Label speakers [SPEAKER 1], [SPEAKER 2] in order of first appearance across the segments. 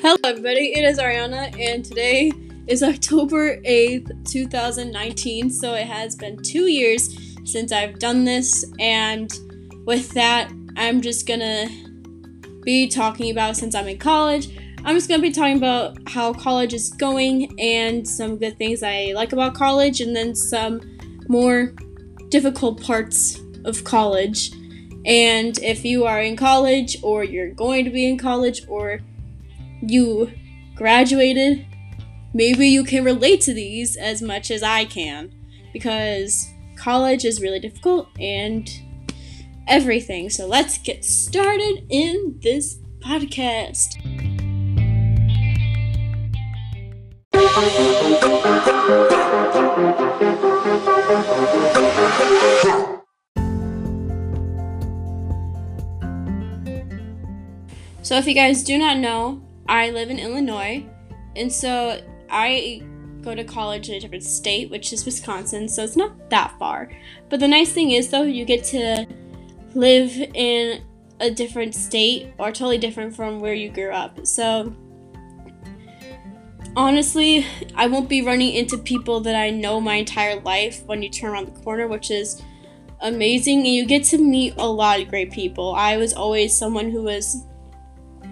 [SPEAKER 1] Hello, everybody. It is Ariana, and today is October 8th, 2019. So it has been two years since I've done this, and with that, I'm just gonna be talking about since I'm in college. I'm just gonna be talking about how college is going and some good things I like about college, and then some more difficult parts of college. And if you are in college, or you're going to be in college, or you graduated, maybe you can relate to these as much as I can because college is really difficult and everything. So let's get started in this podcast. So, if you guys do not know, I live in Illinois, and so I go to college in a different state, which is Wisconsin, so it's not that far. But the nice thing is, though, you get to live in a different state or totally different from where you grew up. So, honestly, I won't be running into people that I know my entire life when you turn around the corner, which is amazing. And you get to meet a lot of great people. I was always someone who was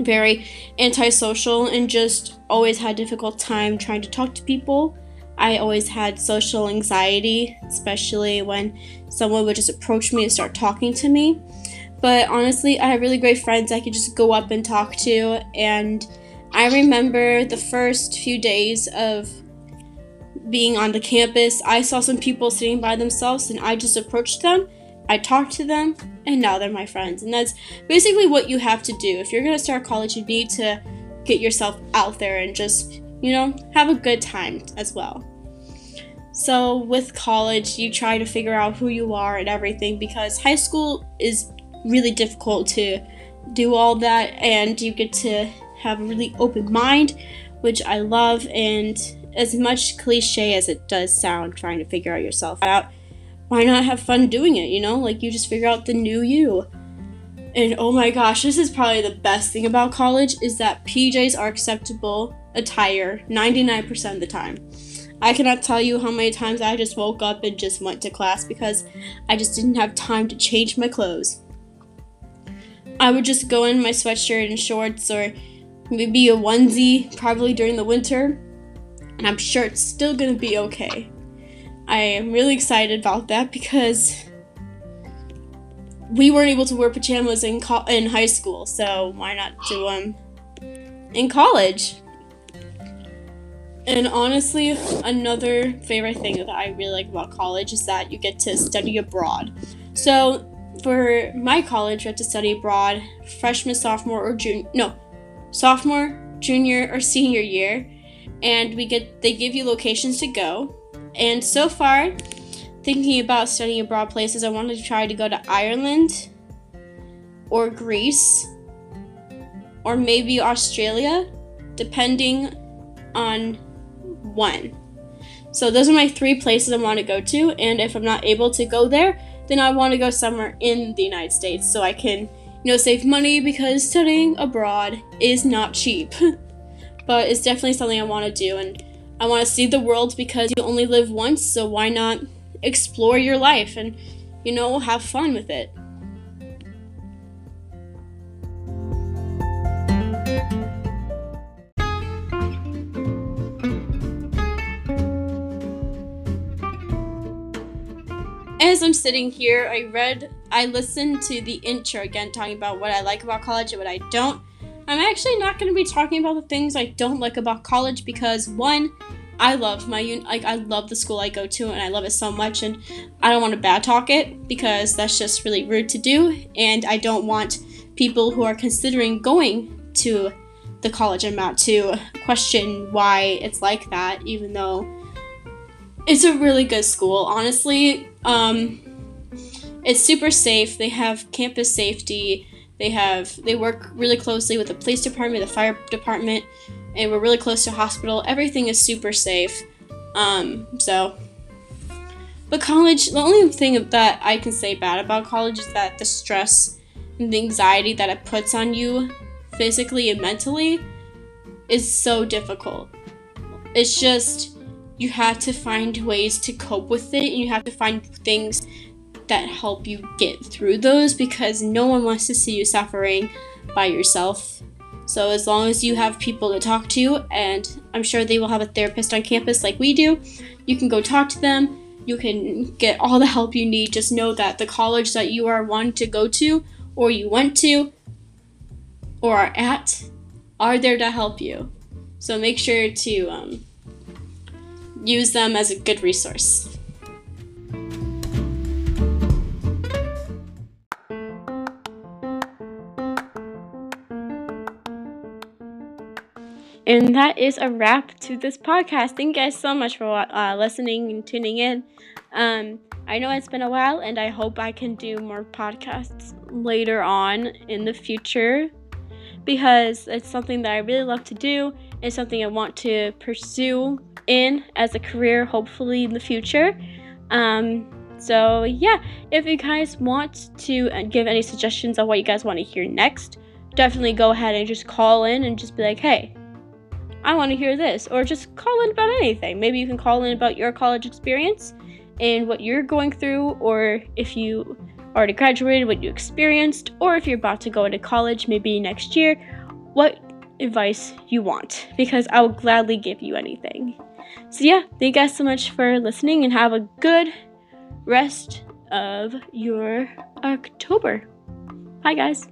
[SPEAKER 1] very antisocial and just always had difficult time trying to talk to people. I always had social anxiety, especially when someone would just approach me and start talking to me. But honestly, I have really great friends I could just go up and talk to. And I remember the first few days of being on the campus, I saw some people sitting by themselves and I just approached them. I talked to them, and now they're my friends. And that's basically what you have to do. If you're going to start college, you need to get yourself out there and just, you know, have a good time as well. So, with college, you try to figure out who you are and everything because high school is really difficult to do all that, and you get to have a really open mind, which I love. And as much cliche as it does sound, trying to figure out yourself out, why not have fun doing it, you know? Like you just figure out the new you. And oh my gosh, this is probably the best thing about college is that PJs are acceptable attire 99% of the time. I cannot tell you how many times I just woke up and just went to class because I just didn't have time to change my clothes. I would just go in my sweatshirt and shorts or maybe a onesie, probably during the winter, and I'm sure it's still gonna be okay. I am really excited about that because we weren't able to wear pajamas in co- in high school, so why not do them in college? And honestly, another favorite thing that I really like about college is that you get to study abroad. So, for my college, you have to study abroad freshman, sophomore, or junior no, sophomore, junior, or senior year, and we get they give you locations to go and so far, thinking about studying abroad places, I wanted to try to go to Ireland or Greece or maybe Australia, depending on when. So those are my three places I want to go to, and if I'm not able to go there, then I want to go somewhere in the United States so I can, you know, save money because studying abroad is not cheap. but it's definitely something I want to do and I want to see the world because you only live once, so why not explore your life and, you know, have fun with it? As I'm sitting here, I read, I listened to the intro again, talking about what I like about college and what I don't. I'm actually not going to be talking about the things I don't like about college because one, I love my un- like I love the school I go to and I love it so much and I don't want to bad talk it because that's just really rude to do and I don't want people who are considering going to the college I'm at to question why it's like that even though it's a really good school honestly. Um, it's super safe. They have campus safety they have they work really closely with the police department, the fire department, and we're really close to hospital. Everything is super safe. Um, so, but college, the only thing that I can say bad about college is that the stress and the anxiety that it puts on you physically and mentally is so difficult. It's just you have to find ways to cope with it and you have to find things that help you get through those because no one wants to see you suffering by yourself. So, as long as you have people to talk to, and I'm sure they will have a therapist on campus like we do, you can go talk to them. You can get all the help you need. Just know that the college that you are wanting to go to, or you went to, or are at, are there to help you. So, make sure to um, use them as a good resource. And that is a wrap to this podcast. Thank you guys so much for uh, listening and tuning in. Um, I know it's been a while, and I hope I can do more podcasts later on in the future because it's something that I really love to do. It's something I want to pursue in as a career, hopefully in the future. Um, so, yeah, if you guys want to uh, give any suggestions on what you guys want to hear next, definitely go ahead and just call in and just be like, hey, I want to hear this. Or just call in about anything. Maybe you can call in about your college experience and what you're going through, or if you already graduated, what you experienced, or if you're about to go into college maybe next year, what advice you want. Because I will gladly give you anything. So, yeah, thank you guys so much for listening and have a good rest of your October. Bye, guys.